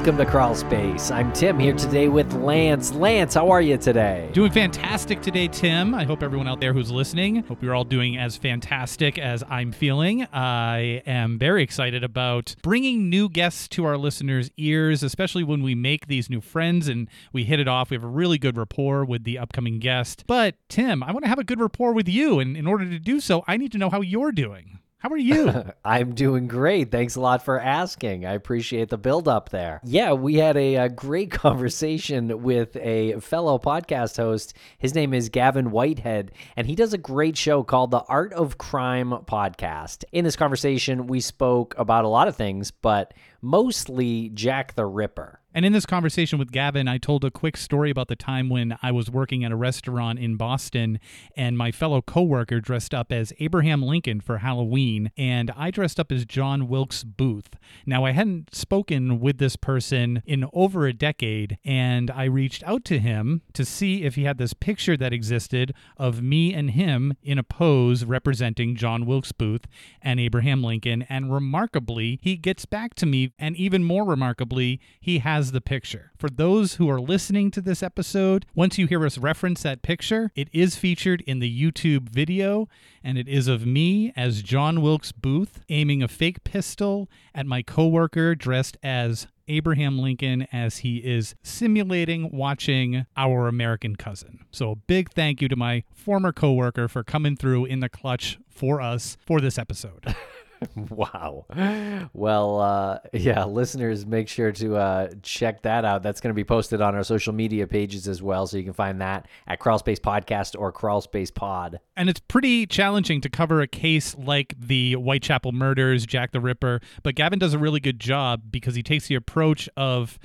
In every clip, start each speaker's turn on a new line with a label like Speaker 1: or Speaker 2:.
Speaker 1: Welcome to Crawl Space. I'm Tim here today with Lance. Lance, how are you today?
Speaker 2: Doing fantastic today, Tim. I hope everyone out there who's listening, hope you're all doing as fantastic as I'm feeling. I am very excited about bringing new guests to our listeners' ears, especially when we make these new friends and we hit it off. We have a really good rapport with the upcoming guest. But Tim, I want to have a good rapport with you, and in order to do so, I need to know how you're doing. How are you?
Speaker 1: I'm doing great. Thanks a lot for asking. I appreciate the build up there. Yeah, we had a, a, great conversation with a fellow podcast host. His name is Gavin Whitehead, and he does a great show called the Art of Crime podcast. In this conversation, we spoke about a lot of things, but mostly Jack the Ripper.
Speaker 2: And in this conversation with Gavin, I told a quick story about the time when I was working at a restaurant in Boston and my fellow coworker dressed up as Abraham Lincoln for Halloween, and I dressed up as John Wilkes Booth. Now, I hadn't spoken with this person in over a decade, and I reached out to him to see if he had this picture that existed of me and him in a pose representing John Wilkes Booth and Abraham Lincoln. And remarkably, he gets back to me, and even more remarkably, he has has the picture. For those who are listening to this episode, once you hear us reference that picture, it is featured in the YouTube video, and it is of me as John Wilkes Booth aiming a fake pistol at my coworker dressed as Abraham Lincoln as he is simulating watching our American cousin. So a big thank you to my former coworker for coming through in the clutch for us for this episode.
Speaker 1: wow. Well, uh, yeah, listeners, make sure to uh, check that out. That's going to be posted on our social media pages as well. So you can find that at Crawlspace Podcast or Crawlspace Pod.
Speaker 2: And it's pretty challenging to cover a case like the Whitechapel murders, Jack the Ripper. But Gavin does a really good job because he takes the approach of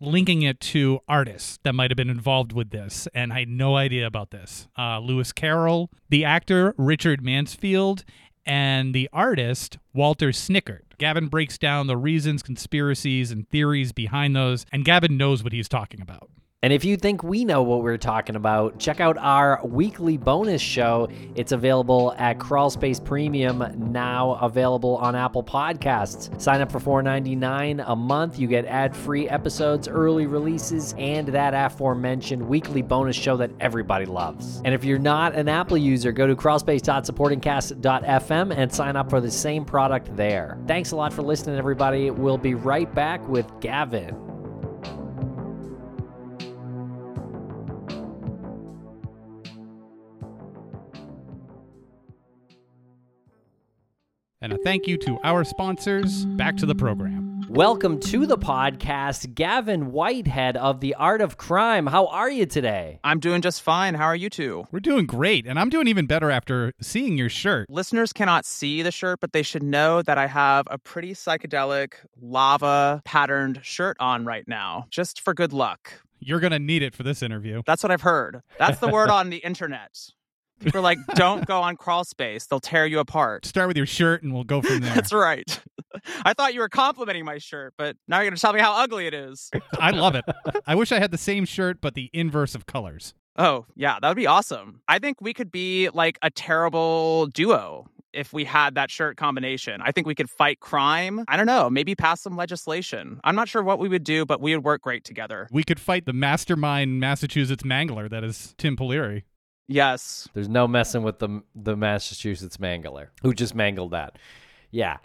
Speaker 2: linking it to artists that might have been involved with this, and I had no idea about this. Uh, Lewis Carroll, the actor Richard Mansfield, and the artist, Walter Sickert. Gavin breaks down the reasons, conspiracies, and theories behind those, and Gavin knows what he's talking about.
Speaker 1: And if you think we know what we're talking about, check out our weekly bonus show. It's available at Crawlspace Premium, now available on Apple Podcasts. Sign up for $4.99 a month. You get ad free episodes, early releases, and that aforementioned weekly bonus show that everybody loves. And if you're not an Apple user, go to crawlspace.supportingcast.fm and sign up for the same product there. Thanks a lot for listening, everybody. We'll be right back with Gavin.
Speaker 2: And a thank you to our sponsors. Back to the program.
Speaker 1: Welcome to the podcast, Gavin Whitehead of The Art of Crime. How are you today?
Speaker 3: I'm doing just fine. How are you two?
Speaker 2: We're doing great, and I'm doing even better after seeing your shirt.
Speaker 3: Listeners cannot see the shirt, but they should know that I have a pretty psychedelic lava patterned shirt on right now, just for good luck.
Speaker 2: You're going to need it for this interview.
Speaker 3: That's what I've heard. That's the word on the internet. People are like, don't go on crawl space. They'll tear you apart.
Speaker 2: Start with your shirt and we'll go from there.
Speaker 3: That's right. I thought you were complimenting my shirt, but now you're going to tell me how ugly it is.
Speaker 2: I love it. I wish I had the same shirt, but the inverse of colors.
Speaker 3: Oh, yeah, that would be awesome. I think we could be like a terrible duo if we had that shirt combination. I think we could fight crime. I don't know, maybe pass some legislation. I'm not sure what we would do, but we would work great together.
Speaker 2: We could fight the mastermind Massachusetts mangler that is Tim Pilleri.
Speaker 3: Yes.
Speaker 1: There's no messing with the the Massachusetts Mangler who just mangled that. Yeah.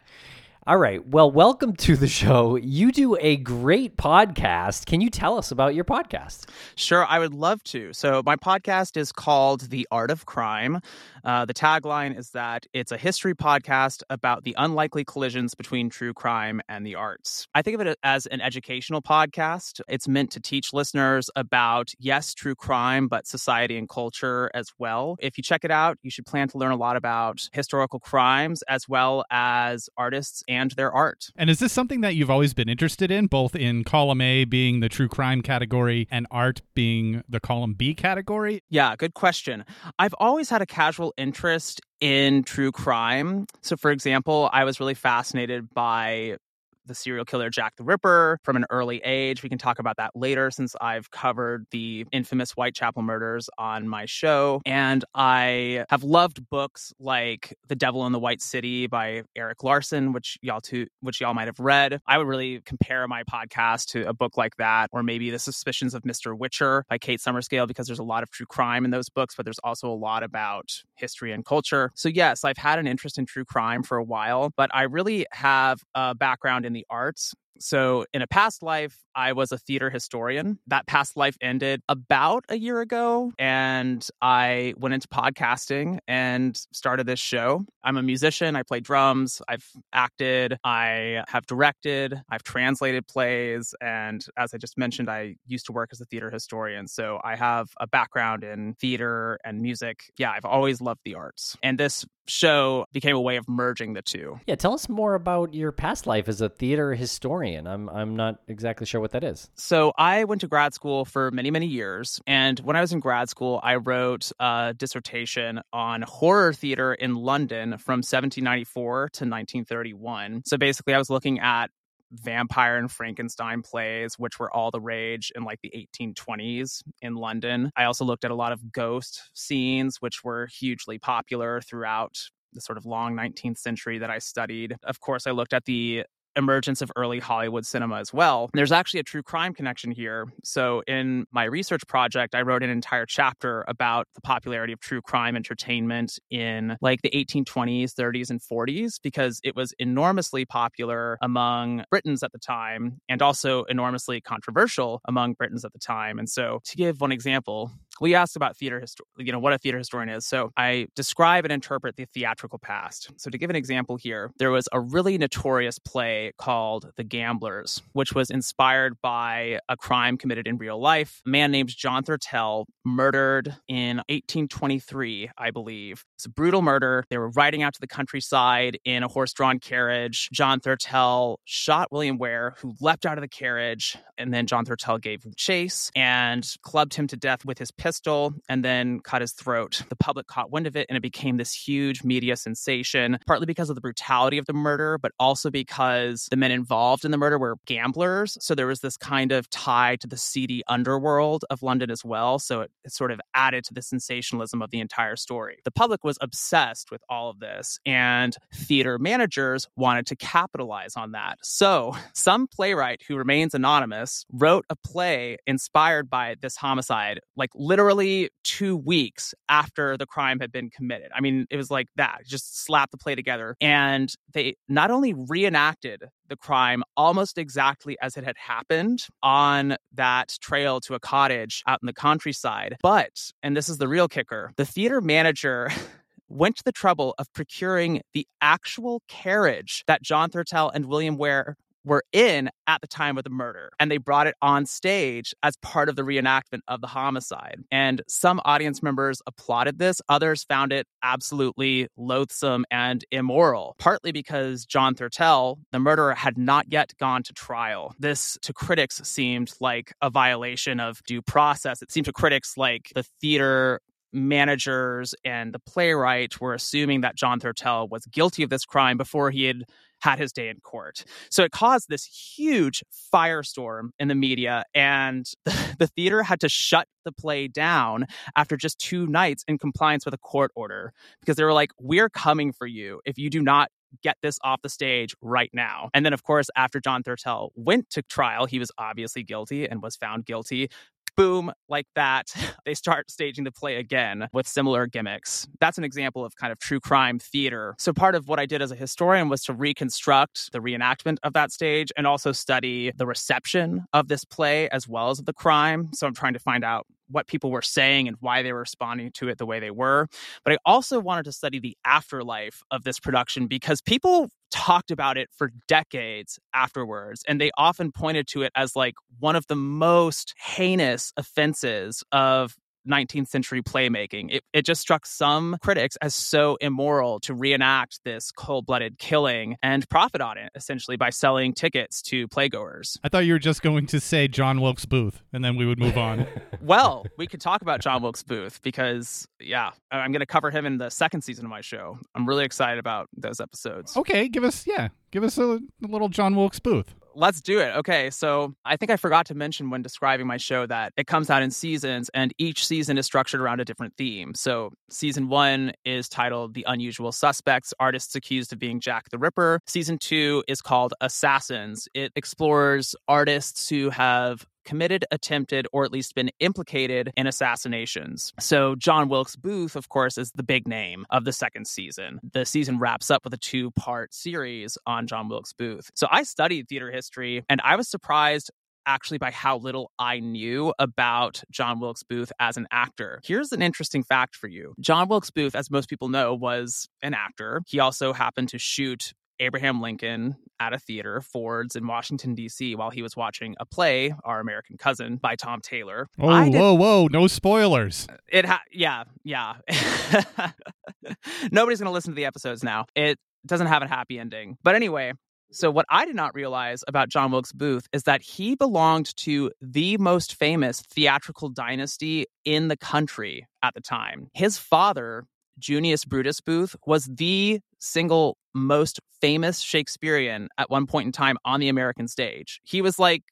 Speaker 1: All right. Well, welcome to the show. You do a great podcast. Can you tell us about your podcast?
Speaker 3: Sure, I would love to. So, my podcast is called The Art of Crime. Uh, the tagline is that it's a history podcast about the unlikely collisions between true crime and the arts. I think of it as an educational podcast. It's meant to teach listeners about, yes, true crime, but society and culture as well. If you check it out, you should plan to learn a lot about historical crimes as well as artists and their art.
Speaker 2: And is this something that you've always been interested in, both in column A being the true crime category and art being the column B category?
Speaker 3: Yeah, good question. I've always had a casual interest in true crime. So, for example, I was really fascinated by the serial killer Jack the Ripper from an early age. We can talk about that later since I've covered the infamous Whitechapel murders on my show. And I have loved books like The Devil in the White City by Erik Larson, which y'all too, which y'all might have read. I would really compare my podcast to a book like that, or maybe The Suspicions of Mr. Whicher by Kate Summerscale, because there's a lot of true crime in those books, but there's also a lot about history and culture. So yes, I've had an interest in true crime for a while, but I really have a background in the arts. So, in a past life, I was a theater historian. That past life ended about a year ago, and I went into podcasting and started this show. I'm a musician. I play drums. I've acted. I have directed. I've translated plays. And as I just mentioned, I used to work as a theater historian. So, I have a background in theater and music. Yeah, I've always loved the arts. And this show became a way of merging the two.
Speaker 1: Yeah, tell us more about your past life as a theater historian. I'm I'm not exactly sure what that is.
Speaker 3: So I went to grad school for many many years, and when I was in grad school, I wrote a dissertation on horror theater in London from 1794 to 1931. So basically, I was looking at vampire and Frankenstein plays, which were all the rage in like the 1820s in London. I also looked at a lot of ghost scenes, which were hugely popular throughout the sort of long 19th century that I studied. Of course, I looked at the emergence of early Hollywood cinema as well. There's actually a true crime connection here. So, in my research project, I wrote an entire chapter about the popularity of true crime entertainment in like the 1820s, 30s, and 40s because it was enormously popular among Britons at the time and also enormously controversial among Britons at the time. And so, to give one example, we asked about theater history, you know, what a theater historian is. So I describe and interpret the theatrical past. So to give an example here, there was a really notorious play called The Gamblers, which was inspired by a crime committed in real life. A man named John Thurtell murdered in 1823, I believe. It's a brutal murder. They were riding out to the countryside in a horse-drawn carriage. John Thurtell shot William Weare, who leapt out of the carriage, and then John Thurtell gave chase and clubbed him to death with his pistol and then cut his throat. The public caught wind of it and it became this huge media sensation, partly because of the brutality of the murder, but also because the men involved in the murder were gamblers. So there was this kind of tie to the seedy underworld of London as well. So it, it sort of added to the sensationalism of the entire story. The public was obsessed with all of this, and theater managers wanted to capitalize on that. So some playwright who remains anonymous wrote a play inspired by this homicide, like literally two weeks after the crime had been committed. I mean, it was like that, just slap the play together. And they not only reenacted the crime almost exactly as it had happened on that trail to a cottage out in the countryside, but, and this is the real kicker, the theater manager. went to the trouble of procuring the actual carriage that John Thurtell and William Weare were in at the time of the murder. And they brought it on stage as part of the reenactment of the homicide. And some audience members applauded this, others found it absolutely loathsome and immoral, partly because John Thurtell, the murderer, had not yet gone to trial. This to critics seemed like a violation of due process. It seemed to critics like the theater managers and the playwright were assuming that John Thurtell was guilty of this crime before he had had his day in court. So it caused this huge firestorm in the media, and the, the theater had to shut the play down after just two nights in compliance with a court order because they were like, We're coming for you if you do not get this off the stage right now. And then, of course, after John Thurtell went to trial, he was obviously guilty and was found guilty boom, like that, they start staging the play again with similar gimmicks. That's an example of kind of true crime theater. So, part of what I did as a historian was to reconstruct the reenactment of that stage and also study the reception of this play as well as the crime. So, I'm trying to find out what people were saying and why they were responding to it the way they were. But I also wanted to study the afterlife of this production because people talked about it for decades afterwards. And they often pointed to it as like one of the most heinous offenses of 19th century playmaking. It, it just struck some critics as so immoral to reenact this cold blooded killing and profit on it, essentially, by selling tickets to playgoers.
Speaker 2: I thought you were just going to say John Wilkes Booth, and then we would move on.
Speaker 3: well, we could talk about John Wilkes Booth because, yeah, I'm going to cover him in the second season of my show. I'm really excited about those episodes.
Speaker 2: Okay, give us, yeah, give us a, a little John Wilkes Booth
Speaker 3: let's do it. Okay, so I think I forgot to mention when describing my show that it comes out in seasons and each season is structured around a different theme. So season one is titled The Unusual Suspects Artists Accused of Being Jack the Ripper. Season two is called Assassins. It explores artists who have committed, attempted, or at least been implicated in assassinations. So, John Wilkes Booth, of course, is the big name of the second season. The season wraps up with a two part series on John Wilkes Booth. So, I studied theater history and I was surprised actually by how little I knew about John Wilkes Booth as an actor. Here's an interesting fact for you John Wilkes Booth, as most people know, was an actor. He also happened to shoot Abraham Lincoln at a theater, Ford's in Washington, D.C., while he was watching a play, Our American Cousin, by Tom Taylor.
Speaker 2: Oh, whoa, whoa, no spoilers.
Speaker 3: Uh, it ha- yeah, yeah. Nobody's going to listen to the episodes now. It doesn't have a happy ending. But anyway, so, what I did not realize about John Wilkes Booth is that he belonged to the most famous theatrical dynasty in the country at the time. His father Junius Brutus Booth was the single most famous Shakespearean at one point in time on the American stage. He was like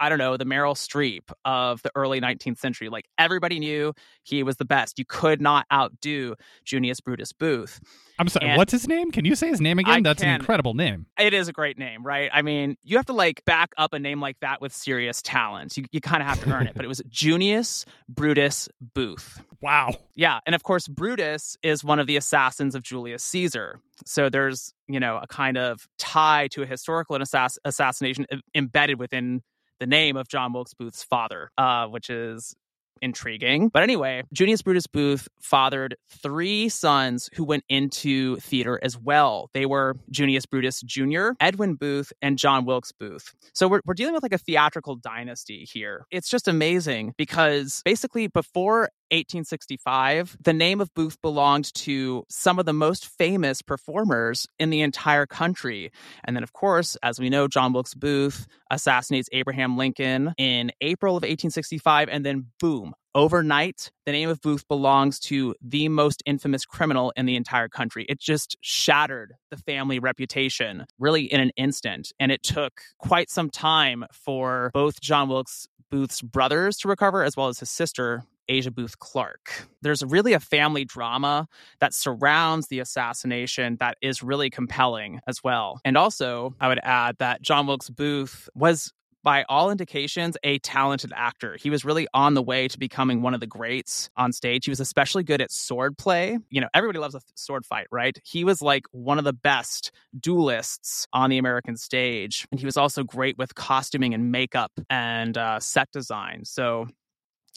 Speaker 3: I don't know, the Meryl Streep of the early 19th century. Like everybody knew he was the best. You could not outdo Junius Brutus Booth.
Speaker 2: I'm sorry, and what's his name? Can you say his name again? I That's can. an incredible name.
Speaker 3: It is a great name, right? I mean, you have to like back up a name like that with serious talent. You, you kind of have to earn it. But it was Junius Brutus Booth.
Speaker 2: Wow.
Speaker 3: Yeah. And of course, Brutus is one of the assassins of Julius Caesar. So there's, you know, a kind of tie to a historical assass- assassination embedded within the name of John Wilkes Booth's father, uh, which is intriguing. But anyway, Junius Brutus Booth fathered three sons who went into theater as well. They were Junius Brutus Jr., Edwin Booth, and John Wilkes Booth. So we're, we're dealing with like a theatrical dynasty here. It's just amazing because basically before 1865, the name of Booth belonged to some of the most famous performers in the entire country. And then, of course, as we know, John Wilkes Booth assassinates Abraham Lincoln in April of 1865, and then boom, overnight, the name of Booth belongs to the most infamous criminal in the entire country. It just shattered the family reputation really in an instant. And it took quite some time for both John Wilkes Booth's brothers to recover, as well as his sister, Asia Booth Clarke. There's really a family drama that surrounds the assassination that is really compelling as well. And also, I would add that John Wilkes Booth was by all indications, a talented actor. He was really on the way to becoming one of the greats on stage. He was especially good at sword play. You know, everybody loves a sword fight, right? He was like one of the best duelists on the American stage. And he was also great with costuming and makeup and uh, set design. So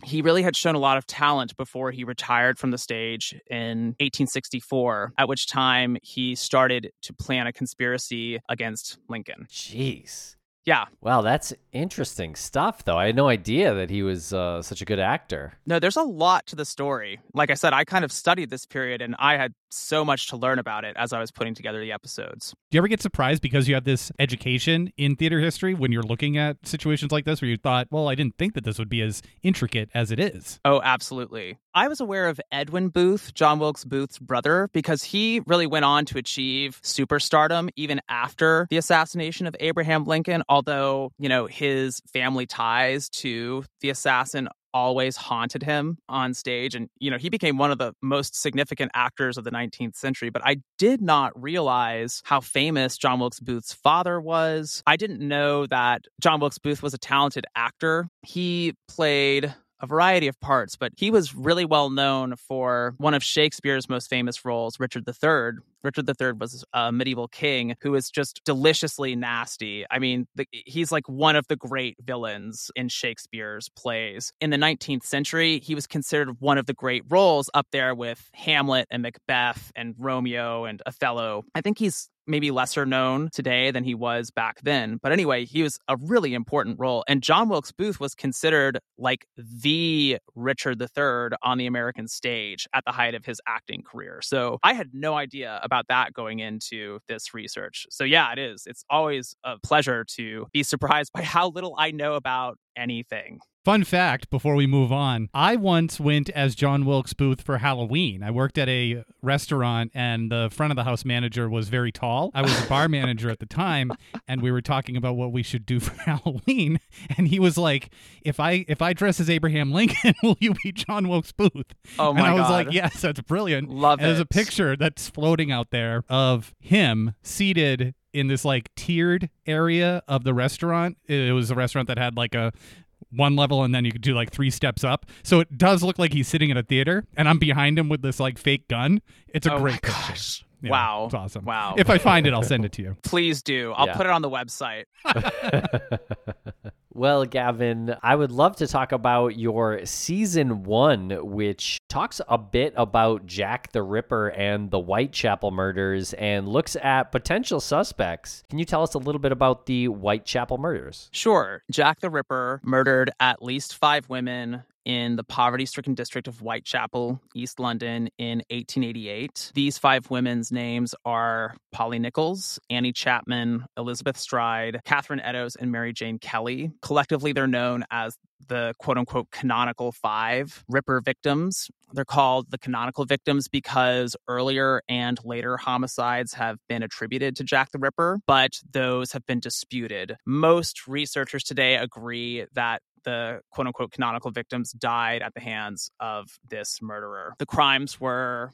Speaker 3: he really had shown a lot of talent before he retired from the stage in 1864, at which time he started to plan a conspiracy against Lincoln.
Speaker 1: Jeez.
Speaker 3: Yeah.
Speaker 1: Wow, that's interesting stuff, though. I had no idea that he was uh, such a good actor.
Speaker 3: No, there's a lot to the story. Like I said, I kind of studied this period and I had so much to learn about it as I was putting together the episodes.
Speaker 2: Do you ever get surprised because you have this education in theater history when you're looking at situations like this where you thought, well, I didn't think that this would be as intricate as it is?
Speaker 3: Oh, absolutely. I was aware of Edwin Booth, John Wilkes Booth's brother, because he really went on to achieve superstardom even after the assassination of Abraham Lincoln, although, you know, his family ties to the assassin always haunted him on stage. And you know he became one of the most significant actors of the 19th century. But i did not realize how famous john wilkes booth's father was. I didn't know that john wilkes booth was a talented actor. He played a variety of parts, but he was really well known for one of Shakespeare's most famous roles, Richard III. Richard III was a medieval king who was just deliciously nasty. I mean, the, he's like one of the great villains in Shakespeare's plays. In the 19th century, he was considered one of the great roles up there with Hamlet and Macbeth and Romeo and Othello. I think he's maybe lesser known today than he was back then. But anyway, he was a really important role. And John Wilkes Booth was considered like the Richard III on the American stage at the height of his acting career. So I had no idea about that going into this research. So yeah, it is. It's always a pleasure to be surprised by how little I know about anything.
Speaker 2: Fun fact before we move on I once went as John Wilkes Booth for Halloween. I worked at a restaurant and the front of the house manager was very tall. I was a bar manager at the time and we were talking about what we should do for Halloween and he was like, "If I if I dress as Abraham Lincoln, will you be John Wilkes Booth?"
Speaker 3: Oh my
Speaker 2: And I was
Speaker 3: God.
Speaker 2: like, "Yes, that's brilliant."
Speaker 3: Love
Speaker 2: and There's a picture that's floating out there of him seated in this like tiered area of the restaurant. It was a restaurant that had like a one level and then you could do like three steps up. So it does look like he's sitting in a theater and I'm behind him with this like fake gun. It's a
Speaker 3: Oh
Speaker 2: great
Speaker 3: my
Speaker 2: picture.
Speaker 3: gosh.
Speaker 2: Yeah,
Speaker 3: wow.
Speaker 2: It's awesome.
Speaker 3: Wow.
Speaker 2: If I find it, I'll send it to you.
Speaker 3: Please do. I'll
Speaker 1: Yeah.
Speaker 3: put it on the website.
Speaker 1: well, Gavin, I would love to talk about your season one, which talks a bit about Jack the Ripper and the Whitechapel murders and looks at potential suspects. Can you tell us a little bit about the Whitechapel murders?
Speaker 3: Sure. Jack the Ripper murdered at least five women in the poverty stricken district of Whitechapel, East London, in 1888. These five women's names are Polly Nichols, Annie Chapman, Elizabeth Stride, Catherine Eddowes, and Mary Jane Kelly. Collectively, they're known as the quote unquote canonical five Ripper victims. They're called the canonical victims because earlier and later homicides have been attributed to Jack the Ripper, but those have been disputed. Most researchers today agree that the quote unquote canonical victims died at the hands of this murderer. The crimes were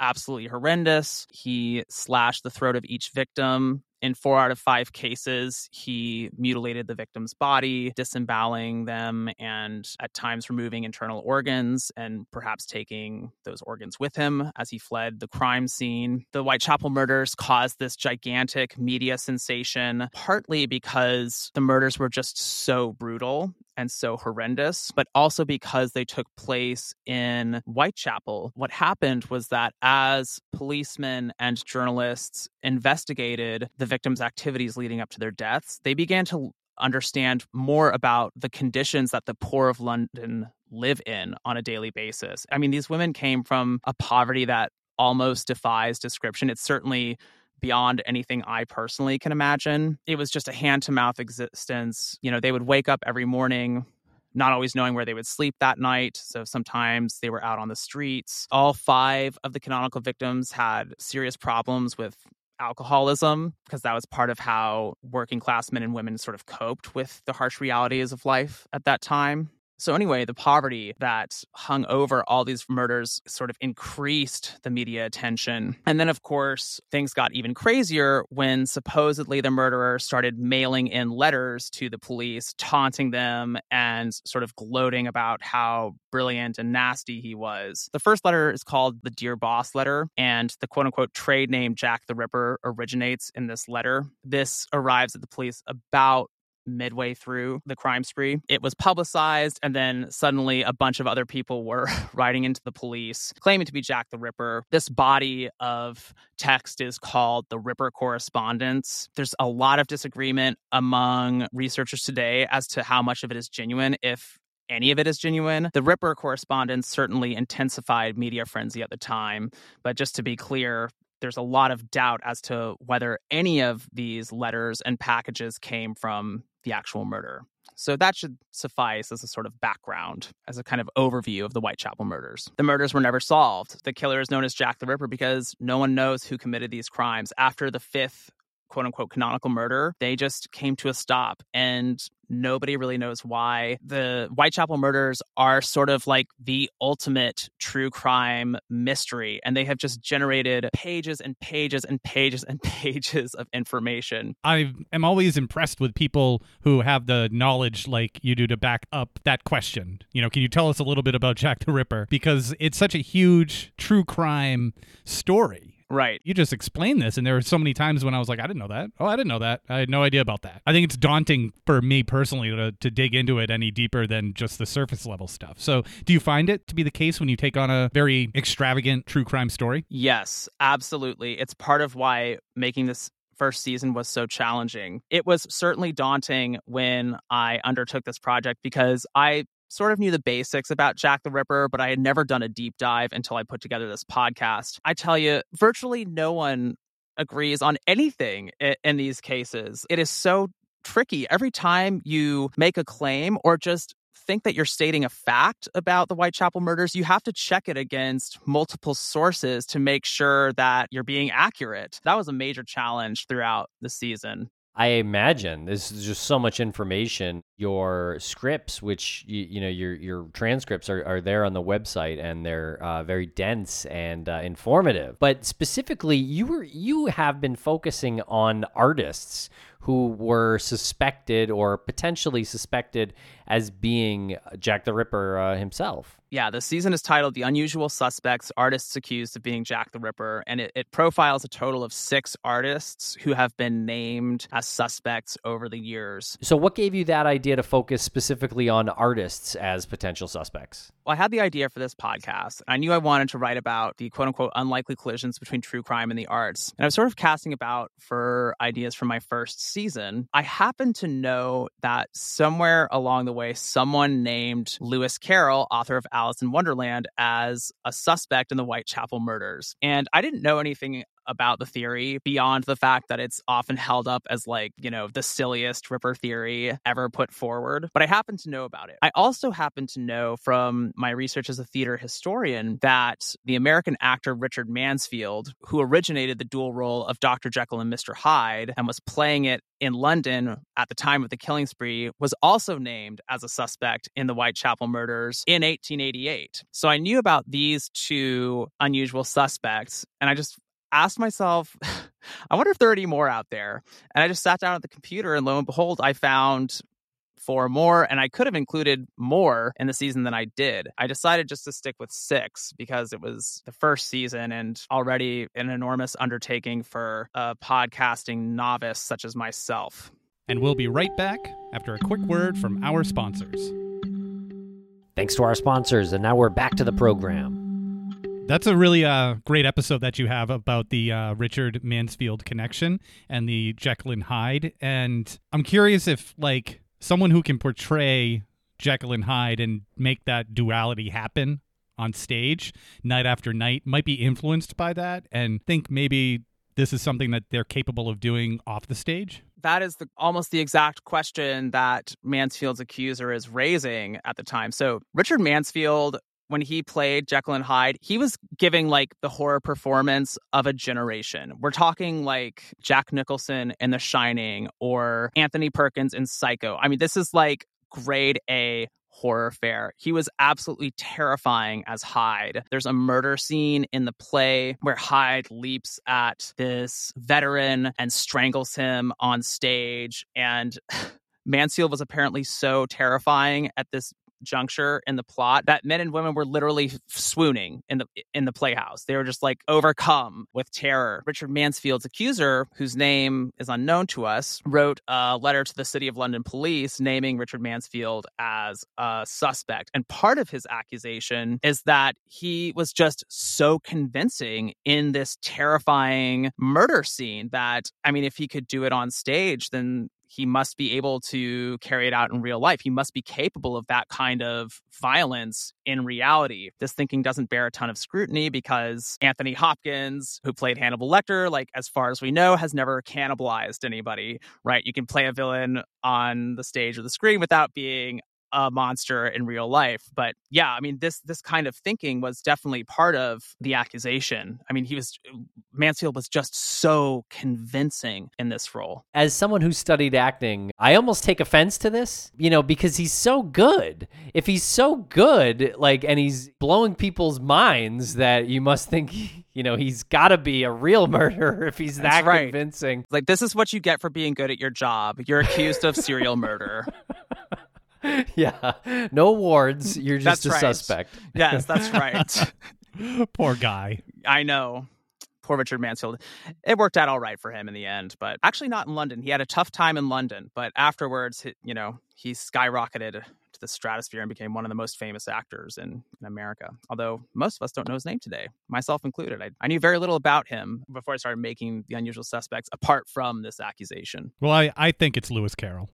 Speaker 3: absolutely horrendous. He slashed the throat of each victim. In four out of five cases, he mutilated the victim's body, disemboweling them and at times removing internal organs and perhaps taking those organs with him as he fled the crime scene. The Whitechapel murders caused this gigantic media sensation, partly because the murders were just so brutal and so horrendous, but also because they took place in Whitechapel. What happened was that as policemen and journalists investigated the victims' activities leading up to their deaths, they began to understand more about the conditions that the poor of London live in on a daily basis. I mean, these women came from a poverty that almost defies description. It's certainly beyond anything I personally can imagine. It was just a hand to mouth existence. You know, they would wake up every morning not always knowing where they would sleep that night. So sometimes they were out on the streets. All five of the canonical victims had serious problems with alcoholism because that was part of how working class men and women sort of coped with the harsh realities of life at that time. So, anyway, the poverty that hung over all these murders sort of increased the media attention. And then, of course, things got even crazier when supposedly the murderer started mailing in letters to the police, taunting them and sort of gloating about how brilliant and nasty he was. The first letter is called the Dear Boss letter, and the quote unquote trade name Jack the Ripper originates in this letter. This arrives at the police about midway through the crime spree. It was publicized, and then suddenly a bunch of other people were writing into the police claiming to be Jack the Ripper. This body of text is called the Ripper Correspondence. There's a lot of disagreement among researchers today as to how much of it is genuine, if any of it is genuine. The Ripper correspondence certainly intensified media frenzy at the time, but just to be clear, there's a lot of doubt as to whether any of these letters and packages came from the actual murder. So that should suffice as a sort of background, as a kind of overview of the Whitechapel murders. The murders were never solved. The killer is known as Jack the Ripper because no one knows who committed these crimes. After the fifth quote unquote canonical murder, they just came to a stop and nobody really knows why. The Whitechapel murders are sort of like the ultimate true crime mystery, and they have just generated pages and pages and pages and pages of information.
Speaker 2: I am always impressed with people who have the knowledge like you do to back up that question. You know, can you tell us a little bit about Jack the Ripper? Because it's such a huge true crime story.
Speaker 3: Right.
Speaker 2: You just explained this, and there were so many times when I was like, I didn't know that. Oh, I didn't know that. I had no idea about that. I think it's daunting for me personally to, to dig into it any deeper than just the surface level stuff. So, do you find it to be the case when you take on a very extravagant true crime story?
Speaker 3: Yes, absolutely. It's part of why making this first season was so challenging. It was certainly daunting when I undertook this project because I sort of knew the basics about Jack the Ripper, but I had never done a deep dive until I put together this podcast. I tell you, virtually no one agrees on anything in these cases. It is so tricky. Every time you make a claim or just think that you're stating a fact about the Whitechapel murders, you have to check it against multiple sources to make sure that you're being accurate. That was a major challenge throughout the season.
Speaker 1: I imagine this is just so much information. Your scripts, which you, you know your your transcripts are, are there on the website, and they're uh, very dense and uh, informative. But specifically, you were you have been focusing on artists who were suspected or potentially suspected as being Jack the Ripper uh, himself.
Speaker 3: Yeah, the season is titled The Unusual Suspects Artists Accused of Being Jack the Ripper, and it, it, profiles a total of six artists who have been named as suspects over the years.
Speaker 1: So, what gave you that idea to focus specifically on artists as potential suspects?
Speaker 3: Well, I had the idea for this podcast. I knew I wanted to write about the quote unquote unlikely collisions between true crime and the arts. And I was sort of casting about for ideas for my first season. I happened to know that somewhere along the way, someone named Lewis Carroll, author of Alice in Wonderland, as a suspect in the Whitechapel murders. And I didn't know anything about the theory beyond the fact that it's often held up as like, you know, the silliest Ripper theory ever put forward. But I happen to know about it. I also happen to know from my research as a theater historian that the American actor Richard Mansfield, who originated the dual role of Dr. Jekyll and Mr. Hyde and was playing it in London at the time of the killing spree, was also named as a suspect in the Whitechapel murders in 1888. So I knew about these two unusual suspects, and I just asked myself, I wonder if there are any more out there. And I just sat down at the computer, and lo and behold, I found four more, and I could have included more in the season than I did. I decided just to stick with six because it was the first season and already an enormous undertaking for a podcasting novice such as myself.
Speaker 2: And we'll be right back after a quick word from our sponsors.
Speaker 1: Thanks to our sponsors, and now we're back to the program.
Speaker 2: That's a really uh, great episode that you have about the uh, Richard Mansfield connection and the Jekyll and Hyde. And I'm curious if, like, someone who can portray Jekyll and Hyde and make that duality happen on stage night after night might be influenced by that and think maybe this is something that they're capable of doing off the stage?
Speaker 3: That is the, almost the exact question that Mansfield's accuser is raising at the time. So, Richard Mansfield when he played Jekyll and Hyde, he was giving like the horror performance of a generation. We're talking like Jack Nicholson in The Shining or Anthony Perkins in Psycho. I mean, this is like grade A horror fare. He was absolutely terrifying as Hyde. There's a murder scene in the play where Hyde leaps at this veteran and strangles him on stage. And Mansfield was apparently so terrifying at this juncture in the plot that men and women were literally swooning in the in the playhouse. They were just like overcome with terror. Richard Mansfield's accuser, whose name is unknown to us, wrote a letter to the City of London police naming Richard Mansfield as a suspect. And part of his accusation is that he was just so convincing in this terrifying murder scene that I mean if he could do it on stage then he must be able to carry it out in real life. He must be capable of that kind of violence in reality. This thinking doesn't bear a ton of scrutiny because Anthony Hopkins, who played Hannibal Lecter, like as far as we know, has never cannibalized anybody, right? You can play a villain on the stage or the screen without being a monster in real life. But yeah, I mean this this kind of thinking was definitely part of the accusation. I mean, he was uh, Mansfield was just so convincing in this role.
Speaker 1: As someone who studied acting, I almost take offense to this, you know, because he's so good. If he's so good, like and he's blowing people's minds that you must think you know, he's got to be a real murderer if he's That's that right. convincing.
Speaker 3: Like, this is what you get for being good at your job. You're accused of serial murder.
Speaker 1: yeah. No awards. Mm, You're just that's a right. suspect.
Speaker 3: Yes, that's right.
Speaker 2: Poor guy.
Speaker 3: I know. poor Richard Mansfield. It worked out all right for him in the end, but actually not in London. He had a tough time in London, but afterwards, you know, he skyrocketed to the stratosphere and became one of the most famous actors in, in America. Although most of us don't know his name today, myself included. I, I knew very little about him before I started making The Unusual Suspects, apart from this accusation.
Speaker 2: Well, I, I think it's Lewis Carroll.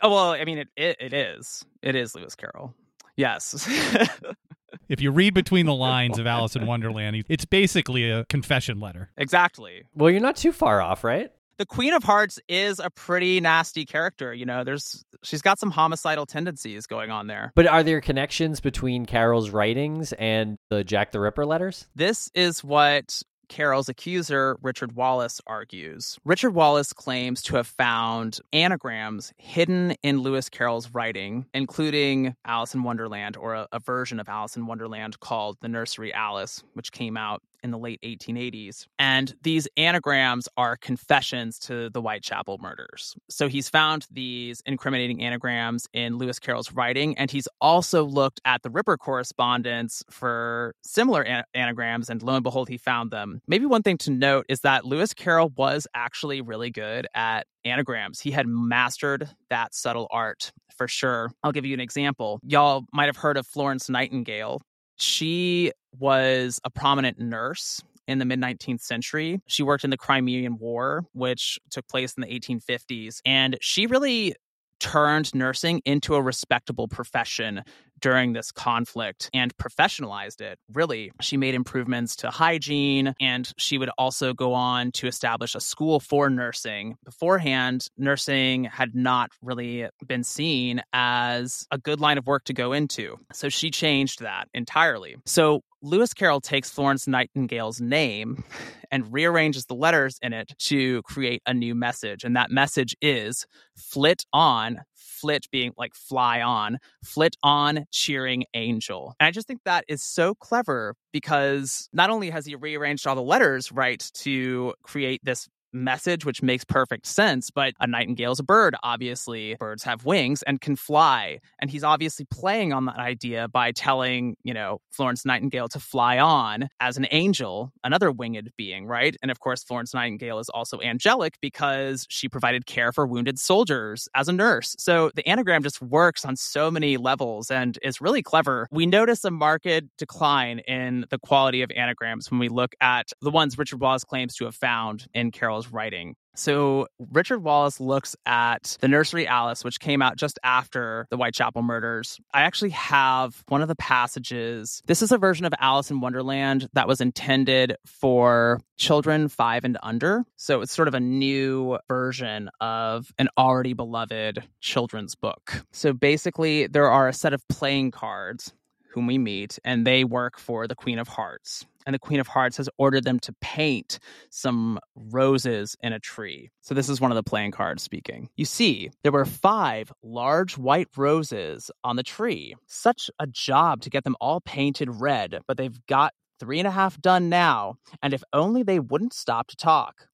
Speaker 3: Oh, well, I mean, it, it, it is. It is Lewis Carroll. Yes.
Speaker 2: if you read between the lines of Alice in Wonderland, it's basically a confession letter.
Speaker 3: Exactly.
Speaker 1: Well, you're not too far off, right?
Speaker 3: The Queen of Hearts is a pretty nasty character. You know, there's she's got some homicidal tendencies going on there.
Speaker 1: But are there connections between Carroll's writings and the Jack the Ripper letters?
Speaker 3: This is what Carroll's accuser, Richard Wallace, argues. Richard Wallace claims to have found anagrams hidden in Lewis Carroll's writing, including Alice in Wonderland, or a, a version of Alice in Wonderland called The Nursery Alice, which came out in the late 1880s. And these anagrams are confessions to the Whitechapel murders. So he's found these incriminating anagrams in Lewis Carroll's writing, and he's also looked at the Ripper correspondence for similar an- anagrams, and lo and behold, he found them. Maybe one thing to note is that Lewis Carroll was actually really good at anagrams. He had mastered that subtle art for sure. I'll give you an example. Y'all might have heard of Florence Nightingale. She was a prominent nurse in the mid 19th century. She worked in the Crimean War, which took place in the 1850s. And she really turned nursing into a respectable profession during this conflict and professionalized it. Really, she made improvements to hygiene and she would also go on to establish a school for nursing. Beforehand, nursing had not really been seen as a good line of work to go into. So she changed that entirely. So Lewis Carroll takes Florence Nightingale's name and rearranges the letters in it to create a new message. And that message is flit on, flit being like fly on, flit on, cheering angel. And I just think that is so clever because not only has he rearranged all the letters right to create this message, which makes perfect sense. But a nightingale's a bird, obviously. Birds have wings and can fly. And he's obviously playing on that idea by telling, you know, Florence Nightingale to fly on as an angel, another winged being, right? And of course, Florence Nightingale is also angelic because she provided care for wounded soldiers as a nurse. So the anagram just works on so many levels and is really clever. We notice a marked decline in the quality of anagrams when we look at the ones Richard Wallace claims to have found in Writing. So Richard Wallace looks at The Nursery Alice, which came out just after the Whitechapel murders. I actually have one of the passages. This is a version of Alice in Wonderland that was intended for children five and under. So it's sort of a new version of an already beloved children's book. So basically, there are a set of playing cards whom we meet, and they work for the Queen of Hearts and the Queen of Hearts has ordered them to paint some roses in a tree. So, this is one of the playing cards speaking. You see, there were five large white roses on the tree. Such a job to get them all painted red, but they've got three and a half done now, and if only they wouldn't stop to talk.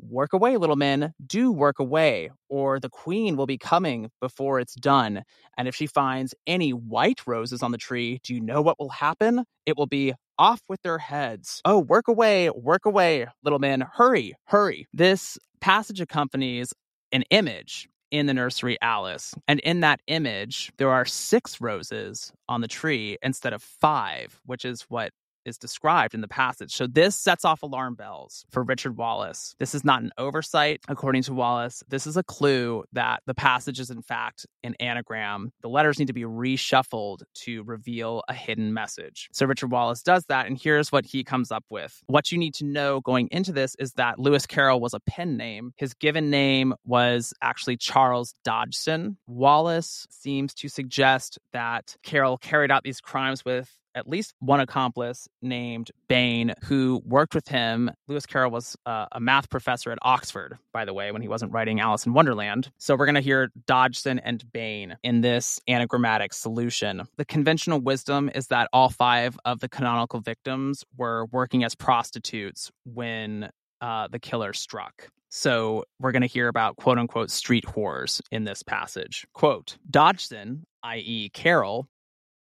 Speaker 3: Work away, little men, do work away, or the queen will be coming before it's done. And if she finds any white roses on the tree, do you know what will happen? It will be off with their heads. Oh, work away, work away, little men, hurry, hurry. This passage accompanies an image in the nursery Alice. And in that image, there are six roses on the tree instead of five, which is what is described in the passage. So this sets off alarm bells for Richard Wallace. This is not an oversight, according to Wallace. This is a clue that the passage is, in fact, an anagram. The letters need to be reshuffled to reveal a hidden message. So Richard Wallace does that, and here's what he comes up with. What you need to know going into this is that Lewis Carroll was a pen name. His given name was actually Charles Dodgson. Wallace seems to suggest that Carroll carried out these crimes with at least one accomplice named Bayne who worked with him. Lewis Carroll was uh, a math professor at Oxford, by the way, when he wasn't writing Alice in Wonderland. So we're going to hear Dodgson and Bayne in this anagrammatic solution. The conventional wisdom is that all five of the canonical victims were working as prostitutes when uh, the killer struck. So we're going to hear about quote unquote street whores in this passage. Quote Dodgson, i.e., Carroll,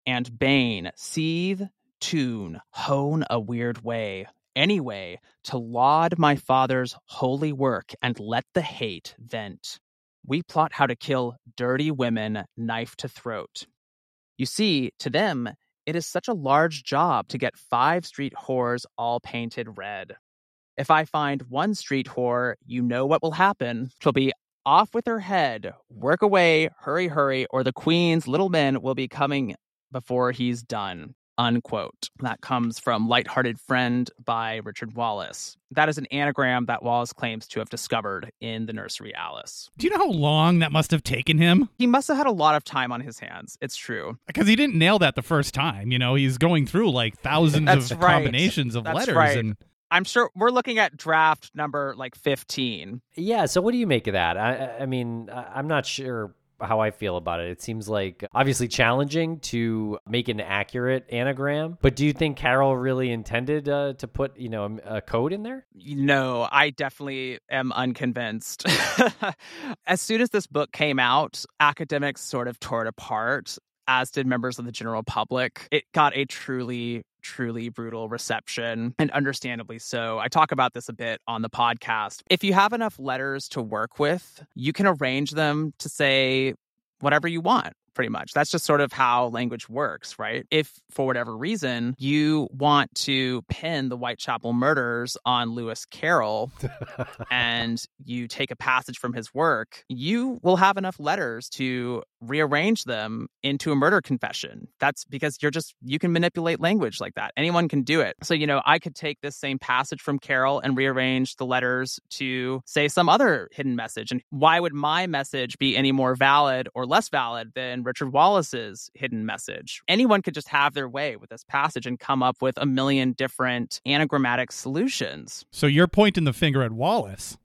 Speaker 3: and Bayne, seethe, tune, hone a weird way, anyway to laud my father's holy work and let the hate vent. We plot how to kill dirty women, knife to throat. You see, to them, it is such a large job to get five street whores all painted red. If I find one street whore, you know what will happen. She'll be off with her head, work away, hurry, hurry, or the queen's little men will be coming before he's done unquote. That comes from Lighthearted Friend by Richard Wallace. That is an anagram that Wallace claims to have discovered in the nursery Alice.
Speaker 2: Do you know how long that must have taken him?
Speaker 3: He must have had a lot of time on his hands. It's true.
Speaker 2: Because he didn't nail that the first time. You know, he's going through like thousands of
Speaker 3: right.
Speaker 2: combinations of
Speaker 3: That's
Speaker 2: letters
Speaker 3: right.
Speaker 2: and
Speaker 3: I'm sure we're looking at draft number like 15.
Speaker 1: Yeah. So what do you make of that? I, I- I mean, I'm not sure how I feel about it. It seems like obviously challenging to make an accurate anagram, but do you think Carroll really intended uh, to put, you know, a, a code in there?
Speaker 3: No, I definitely am unconvinced. as soon as this book came out, academics sort of tore it apart, as did members of the general public. It got a truly truly brutal reception and understandably so. I talk about this a bit on the podcast. If you have enough letters to work with, you can arrange them to say whatever you want pretty much. That's just sort of how language works, right? If for whatever reason you want to pin the Whitechapel murders on Lewis Carroll and you take a passage from his work, you will have enough letters to rearrange them into a murder confession. That's because you're just, you can manipulate language like that. Anyone can do it. So, you know, I could take this same passage from Carroll and rearrange the letters to say some other hidden message. And why would my message be any more valid or less valid than Richard Wallace's hidden message? Anyone could just have their way with this passage and come up with a million different anagrammatic solutions.
Speaker 2: so you're pointing the finger at Wallace.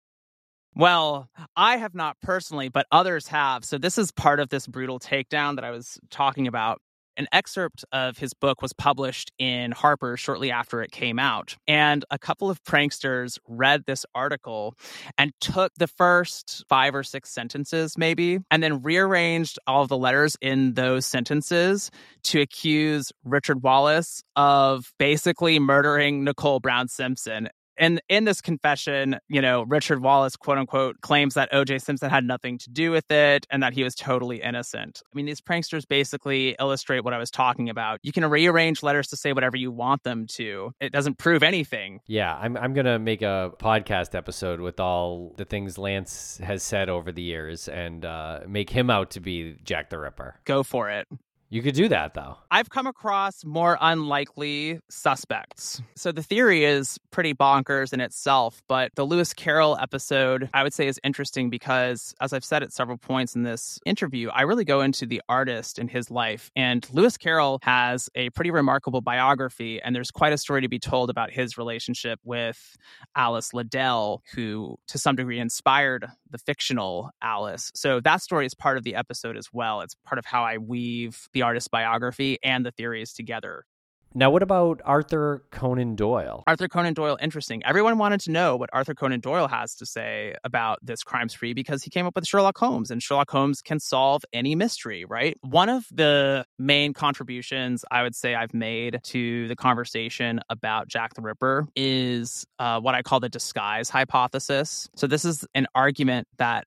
Speaker 3: Well, I have not personally, but others have. So this is part of this brutal takedown that I was talking about. An excerpt of his book was published in Harper shortly after it came out. And a couple of pranksters read this article and took the first five or six sentences, maybe, and then rearranged all the letters in those sentences to accuse Richard Wallace of basically murdering Nicole Brown Simpson and in this confession, you know, Richard Wallace, quote unquote, claims that OJ Simpson had nothing to do with it and that he was totally innocent. I mean, these pranksters basically illustrate what I was talking about. You can rearrange letters to say whatever you want them to, it doesn't prove anything.
Speaker 1: Yeah, I'm I'm gonna make a podcast episode with all the things Lance has said over the years and uh, make him out to be Jack the Ripper.
Speaker 3: Go for it.
Speaker 1: You could do that though.
Speaker 3: I've come across more unlikely suspects. So the theory is pretty bonkers in itself, but the Lewis Carroll episode I would say is interesting because, as I've said at several points in this interview, I really go into the artist and his life. And Lewis Carroll has a pretty remarkable biography, and there's quite a story to be told about his relationship with Alice Liddell, who to some degree inspired the fictional Alice. So that story is part of the episode as well. It's part of how I weave the artist's biography and the theories together.
Speaker 1: Now, what about Arthur Conan Doyle?
Speaker 3: Arthur Conan Doyle, interesting. Everyone wanted to know what Arthur Conan Doyle has to say about this crime spree because he came up with Sherlock Holmes, and Sherlock Holmes can solve any mystery, right? One of the main contributions I would say I've made to the conversation about Jack the Ripper is uh, what I call the disguise hypothesis. So, this is an argument that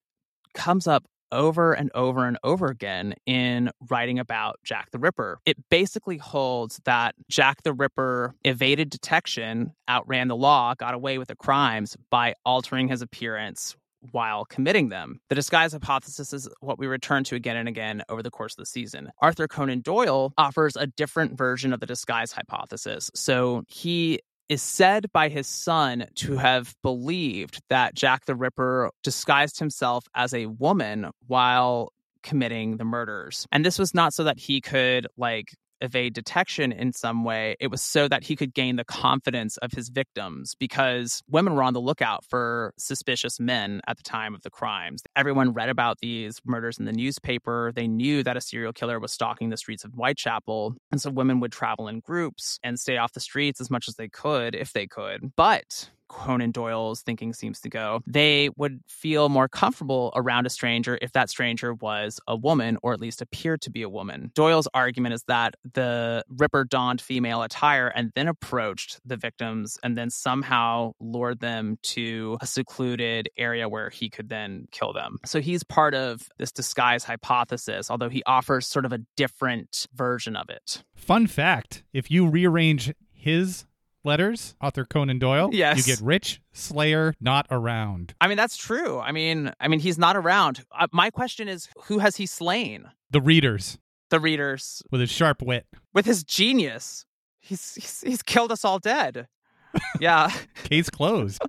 Speaker 3: comes up over and over and over again in writing about Jack the Ripper. It basically holds that Jack the Ripper evaded detection, outran the law, got away with the crimes by altering his appearance while committing them. The disguise hypothesis is what we return to again and again over the course of the season. Arthur Conan Doyle offers a different version of the disguise hypothesis. So he is said by his son to have believed that Jack the Ripper disguised himself as a woman while committing the murders. And this was not so that he could like evade detection in some way. It was so that he could gain the confidence of his victims because women were on the lookout for suspicious men at the time of the crimes. Everyone read about these murders in the newspaper. They knew that a serial killer was stalking the streets of Whitechapel. And so women would travel in groups and stay off the streets as much as they could if they could. But Conan Doyle's thinking seems to go. They would feel more comfortable around a stranger if that stranger was a woman or at least appeared to be a woman. Doyle's argument is that the Ripper donned female attire and then approached the victims and then somehow lured them to a secluded area where he could then kill them. So he's part of this disguise hypothesis, although he offers sort of a different version of it.
Speaker 2: Fun fact if you rearrange his letters, Arthur Conan Doyle,
Speaker 3: Yes.
Speaker 2: you get rich, Slayer, not around.
Speaker 3: I mean, that's true. I mean, I mean, he's not around. Uh, my question is, who has he slain?
Speaker 2: The readers
Speaker 3: The readers
Speaker 2: with his sharp wit.
Speaker 3: with his genius. He's he's, he's killed us all dead. yeah,
Speaker 2: Case closed.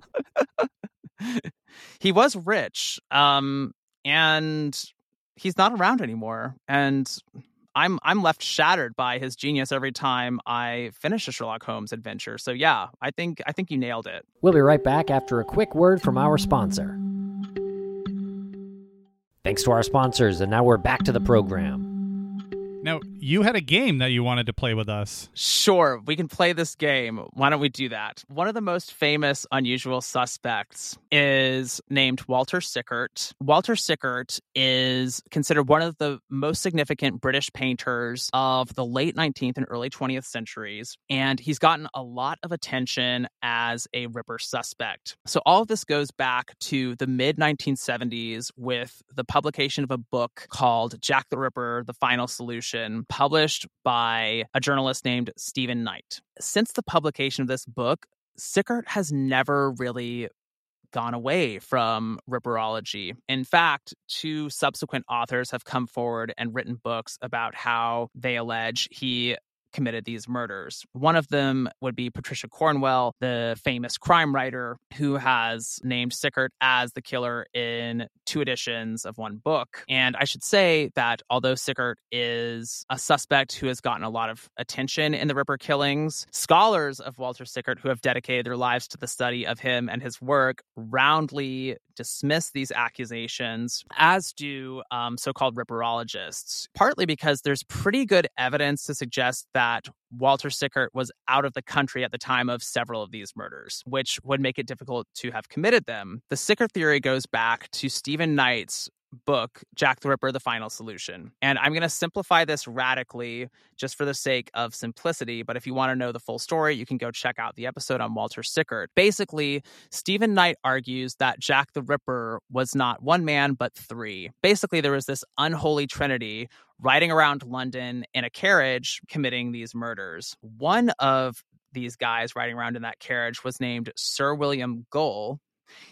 Speaker 3: he was rich, um, and he's not around anymore. And I'm I'm left shattered by his genius every time I finish a Sherlock Holmes adventure. So yeah, I think I think you nailed it.
Speaker 1: We'll be right back after a quick word from our sponsor. Thanks to our sponsors, and now we're back to the program.
Speaker 2: Now, you had a game that you wanted to play with us.
Speaker 3: Sure, we can play this game. Why don't we do that? One of the most famous unusual suspects is named Walter Sickert. Walter Sickert is considered one of the most significant British painters of the late 19th and early 20th centuries, and he's gotten a lot of attention as a Ripper suspect. So all of this goes back to the mid 1970s with the publication of a book called Jack the Ripper: The Final Solution published by a journalist named Stephen Knight. Since the publication of this book, Sickert has never really gone away from ripperology. In fact, two subsequent authors have come forward and written books about how they allege he committed these murders. One of them would be Patricia Cornwell, the famous crime writer who has named Sickert as the killer in two editions of one book. And I should say that although Sickert is a suspect who has gotten a lot of attention in the Ripper killings, scholars of Walter Sickert who have dedicated their lives to the study of him and his work roundly dismiss these accusations, as do um, so called ripperologists, partly because there's pretty good evidence to suggest that Walter Sickert was out of the country at the time of several of these murders, which would make it difficult to have committed them. The Sickert theory goes back to Stephen Knight's book, Jack the Ripper, The Final Solution. And I'm going to simplify this radically just for the sake of simplicity. But if you want to know the full story, you can go check out the episode on Walter Sickert. Basically, Stephen Knight argues that Jack the Ripper was not one man, but three. Basically, there was this unholy trinity riding around London in a carriage committing these murders. One of these guys riding around in that carriage was named Sir William Gull.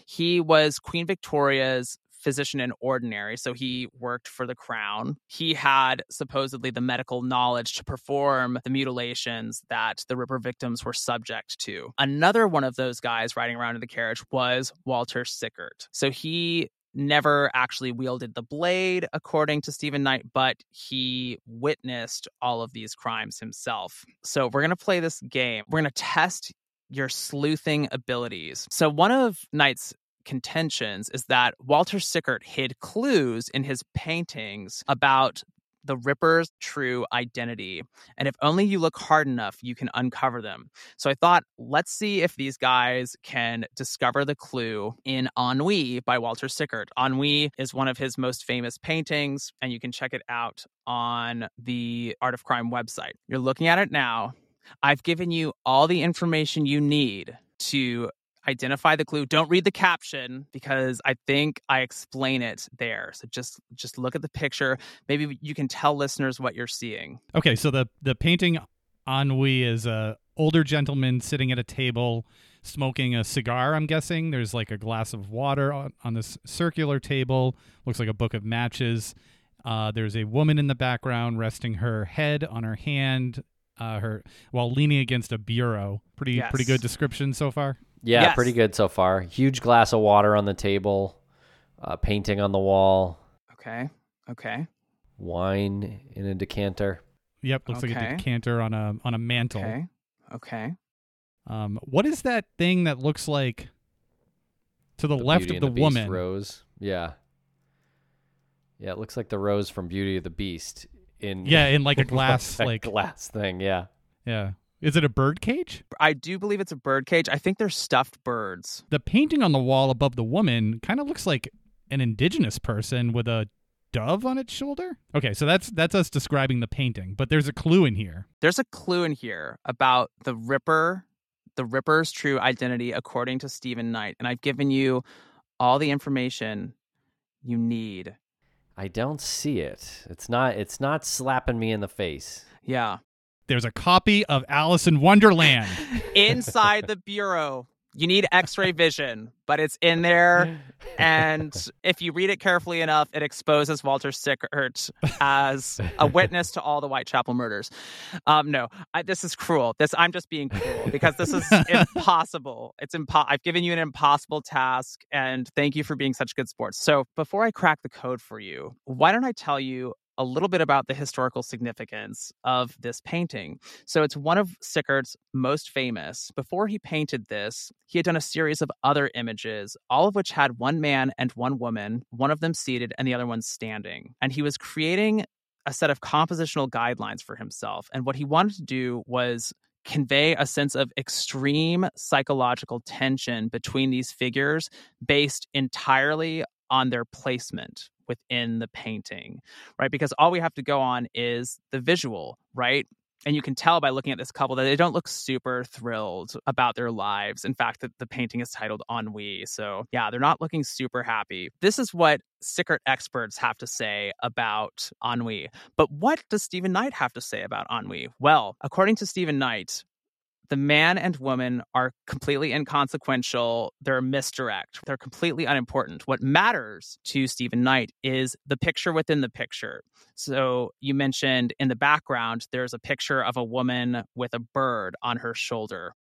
Speaker 3: He was Queen Victoria's physician in ordinary, so he worked for the crown. He had supposedly the medical knowledge to perform the mutilations that the Ripper victims were subject to. Another one of those guys riding around in the carriage was Walter Sickert. So he never actually wielded the blade, according to Stephen Knight, but he witnessed all of these crimes himself. So we're going to play this game. We're going to test your sleuthing abilities. So one of Knight's contentions is that Walter Sickert hid clues in his paintings about the Ripper's true identity. And if only you look hard enough, you can uncover them. So I thought, let's see if these guys can discover the clue in Ennui by Walter Sickert. Ennui is one of his most famous paintings, and you can check it out on the Art of Crime website. You're looking at it now. I've given you all the information you need to identify the clue don't read the caption because i think i explain it there so just just look at the picture maybe you can tell listeners what you're seeing
Speaker 2: Okay, so the the painting ennui is a older gentleman sitting at a table smoking a cigar. I'm guessing there's like a glass of water on, on this circular table. Looks like a book of matches. Uh, there's a woman in the background resting her head on her hand, uh, her while leaning against a bureau. Pretty
Speaker 3: Yes.
Speaker 2: pretty good description so far.
Speaker 1: Yeah,
Speaker 3: Yes.
Speaker 1: pretty good so far. Huge glass of water on the table, uh, painting on the wall,
Speaker 3: okay okay
Speaker 1: wine in a decanter.
Speaker 2: Yep, looks like a decanter on a on a mantle.
Speaker 3: okay okay
Speaker 2: Um, what is that thing that looks like to the,
Speaker 1: The
Speaker 2: left
Speaker 1: Beauty
Speaker 2: of
Speaker 1: and
Speaker 2: the,
Speaker 1: Beast
Speaker 2: woman?
Speaker 1: rose. Yeah, yeah. It looks like the rose from Beauty of the Beast in
Speaker 2: Yeah, in like a glass,
Speaker 1: a
Speaker 2: like
Speaker 1: glass thing. Yeah,
Speaker 2: yeah. Is it a bird cage?
Speaker 3: I do believe it's a bird cage. I think they're stuffed birds.
Speaker 2: The painting on the wall above the woman kind of looks like an indigenous person with a dove on its shoulder. Okay, so that's that's us describing the painting, but there's a clue in here.
Speaker 3: There's a clue in here about the Ripper, the Ripper's true identity according to Stephen Knight, and I've given you all the information you need.
Speaker 1: I don't see it. It's not it's not slapping me in the face.
Speaker 3: Yeah.
Speaker 2: There's a copy of Alice in Wonderland.
Speaker 3: Inside the bureau. You need x-ray vision, but it's in there and if you read it carefully enough, it exposes Walter Sickert as a witness to all the Whitechapel murders. Um, no, I, this is cruel. This I'm just being cruel because this is impossible. It's impo- I've given you an impossible task, and thank you for being such good sports. So before I crack the code for you, why don't I tell you a little bit about the historical significance of this painting. So it's one of Sickert's most famous. Before he painted this, he had done a series of other images, all of which had one man and one woman, one of them seated and the other one standing. And he was creating a set of compositional guidelines for himself. And what he wanted to do was convey a sense of extreme psychological tension between these figures based entirely on their placement within the painting, right? Because all we have to go on is the visual, right? And you can tell by looking at this couple that they don't look super thrilled about their lives. In fact, that the painting is titled Ennui. So, yeah, they're not looking super happy. This is what Sickert experts have to say about ennui. But what does Stephen Knight have to say about ennui? Well, according to Stephen Knight, the man and woman are completely inconsequential. They're misdirect. They're completely unimportant. What matters to Stephen Knight is the picture within the picture. So you mentioned in the background, there's a picture of a woman with a bird on her shoulder.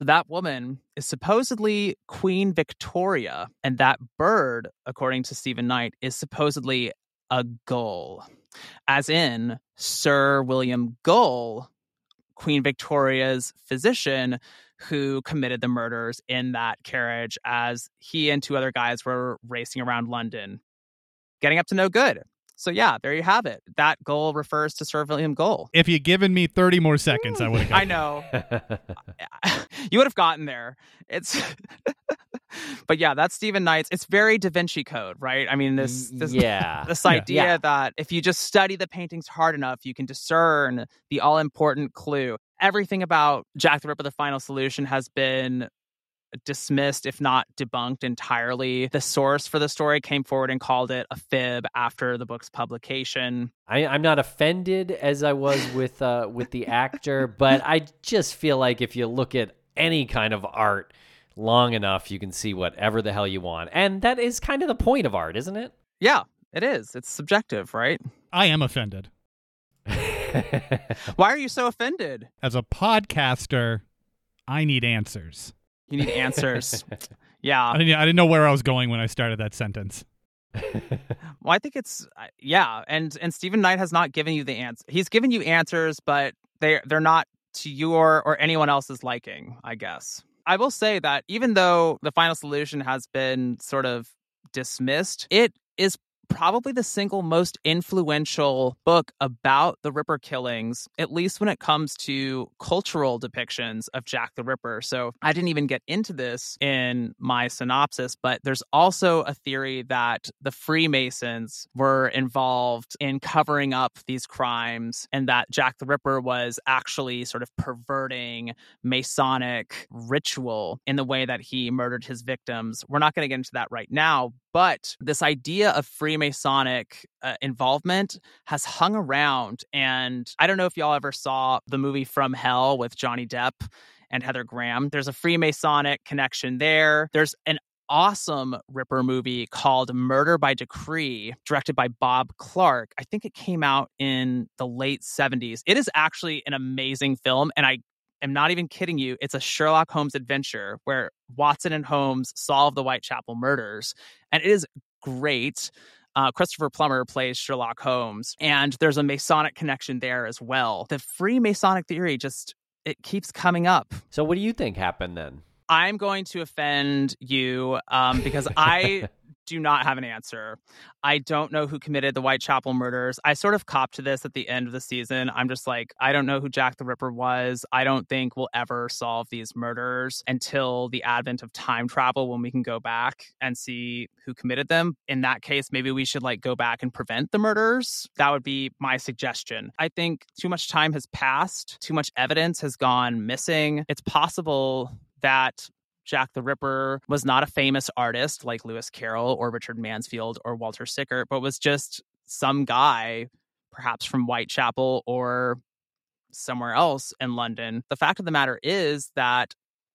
Speaker 3: That woman is supposedly Queen Victoria, and that bird, according to Stephen Knight, is supposedly a gull, as in Sir William Gull Queen Victoria's physician who committed the murders in that carriage as he and two other guys were racing around London, getting up to no good. So yeah, there you have it. That goal refers to Sir William Gull.
Speaker 2: If you'd given me 30 more seconds, I would have
Speaker 3: I know. you would have gotten there. It's But yeah, that's Stephen Knight's. It's very Da Vinci Code, right? I mean, this mm, this
Speaker 1: yeah.
Speaker 3: this idea
Speaker 1: yeah.
Speaker 3: that if you just study the paintings hard enough, you can discern the all important clue. Everything about Jack the Ripper the Final Solution has been dismissed, if not debunked entirely. The source for the story came forward and called it a fib after the book's publication.
Speaker 1: I, am not offended as I was with uh, with the actor, but I just feel like if you look at any kind of art long enough, you can see whatever the hell you want, and that is kind of the point of art, isn't it?
Speaker 3: Yeah, it is. It's subjective, right?
Speaker 2: I am offended.
Speaker 3: Why are you so offended?
Speaker 2: As a podcaster, I need answers.
Speaker 3: You need answers. yeah.
Speaker 2: I didn't, I didn't know where I was going when I started that sentence.
Speaker 3: well, I think it's uh, yeah, and and Stephen Knight has not given you the answer. He's given you answers, but they they're not to your or anyone else's liking, I guess. I will say that even though the final solution has been sort of dismissed, it is probably the single most influential book about the Ripper killings, at least when it comes to cultural depictions of Jack the Ripper. So I didn't even get into this in my synopsis, but there's also a theory that the Freemasons were involved in covering up these crimes and that Jack the Ripper was actually sort of perverting Masonic ritual in the way that he murdered his victims. We're not going to get into that right now, but this idea of Freemasonic uh, involvement has hung around. And I don't know if y'all ever saw the movie From Hell with Johnny Depp and Heather Graham. There's a Freemasonic connection there. There's an awesome Ripper movie called Murder by Decree, directed by Bob Clark. I think it came out in the late 70s. It is actually an amazing film, and I am not even kidding you. It's a Sherlock Holmes adventure where Watson and Holmes solve the Whitechapel murders. And it is great. Uh, Christopher Plummer plays Sherlock Holmes, and there's a Masonic connection there as well. The Freemasonic theory just it keeps coming up.
Speaker 1: So, what do you think happened then?
Speaker 3: I'm going to offend you um, because I do not have an answer. I don't know who committed the Whitechapel murders. I sort of copped to this at the end of the season. I'm just like, I don't know who Jack the Ripper was. I don't think we'll ever solve these murders until the advent of time travel when we can go back and see who committed them. In that case, maybe we should like go back and prevent the murders. That would be my suggestion. I think too much time has passed, too much evidence has gone missing. It's possible that Jack the Ripper was not a famous artist like Lewis Carroll or Richard Mansfield or Walter Sickert, but was just some guy, perhaps from Whitechapel or somewhere else in London. The fact of the matter is that,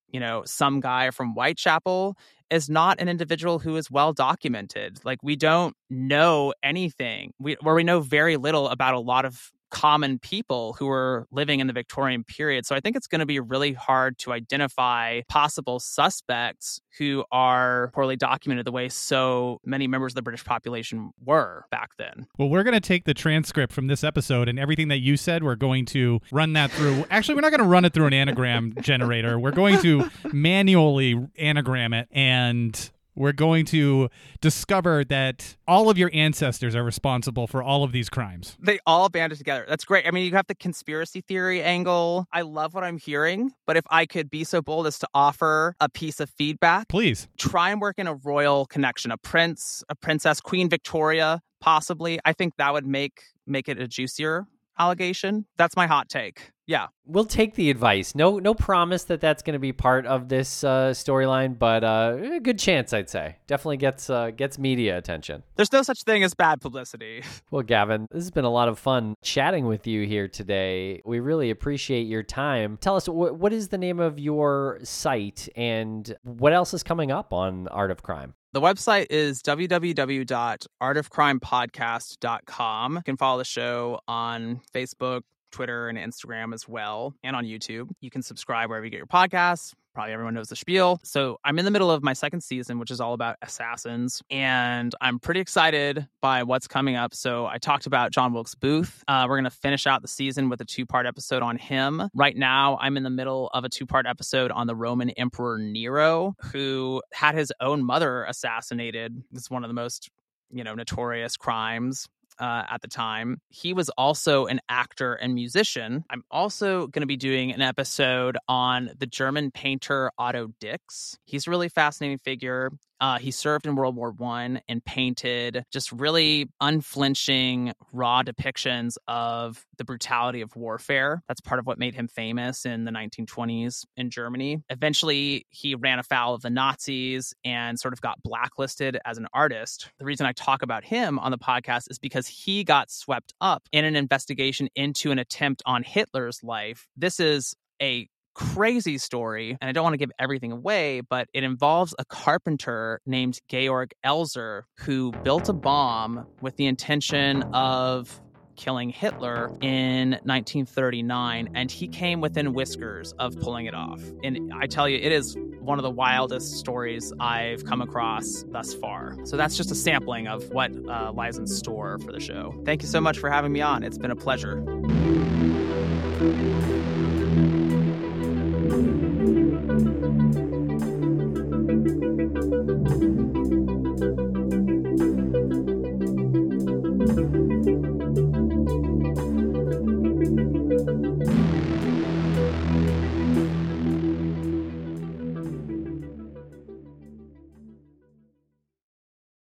Speaker 3: you know, some guy from Whitechapel is not an individual who is well documented. Like we don't know anything. We where we know very little about a lot of common people who were living in the Victorian period. So I think it's going to be really hard to identify possible suspects who are poorly documented the way so many members of the British population were back then.
Speaker 2: Well, we're going to take the transcript from this episode and everything that you said, we're going to run that through. Actually, we're not going to run it through an anagram generator. We're going to manually anagram it and we're going to discover that all of your ancestors are responsible for all of these crimes.
Speaker 3: They all banded together. That's great. I mean, you have the conspiracy theory angle. I love what I'm hearing, but if I could be so bold as to offer a piece of feedback,
Speaker 2: please
Speaker 3: try and work in a royal connection, a prince, a princess, Queen Victoria, possibly. I think that would make make it a juicier allegation. That's my hot take. Yeah.
Speaker 1: We'll take the advice. No no promise that that's going to be part of this uh, storyline, but uh, a good chance I'd say. Definitely gets uh, gets media attention.
Speaker 3: There's no such thing as bad publicity.
Speaker 1: Well, Gavin, this has been a lot of fun chatting with you here today. We really appreciate your time. Tell us wh- what is the name of your site and what else is coming up on Art of Crime?
Speaker 3: The website is www.artofcrimepodcast.com. You can follow the show on Facebook, Twitter, and Instagram as well, and on YouTube. You can subscribe wherever you get your podcasts. Probably everyone knows the spiel. So I'm in the middle of my second season, which is all about assassins, and I'm pretty excited by what's coming up. So I talked about John Wilkes Booth. Uh, we're going to finish out the season with a two part episode on him. Right now, I'm in the middle of a two part episode on the Roman Emperor Nero, who had his own mother assassinated. It's one of the most you know notorious crimes uh, at the time. He was also an actor and musician. I'm also going to be doing an episode on the German painter Otto Dix. He's a really fascinating figure. Uh, he served in World War One and painted just really unflinching, raw depictions of the brutality of warfare. That's part of what made him famous in the 1920s in Germany. Eventually, he ran afoul of the Nazis and sort of got blacklisted as an artist. The reason I talk about him on the podcast is because he got swept up in an investigation into an attempt on Hitler's life. This is a crazy story, and I don't want to give everything away, but it involves a carpenter named Georg Elser who built a bomb with the intention of killing Hitler in 1939, and he came within whiskers of pulling it off. And I tell you, it is one of the wildest stories I've come across thus far. So that's just a sampling of what uh, lies in store for the show. Thank you so much for having me on. It's been a pleasure.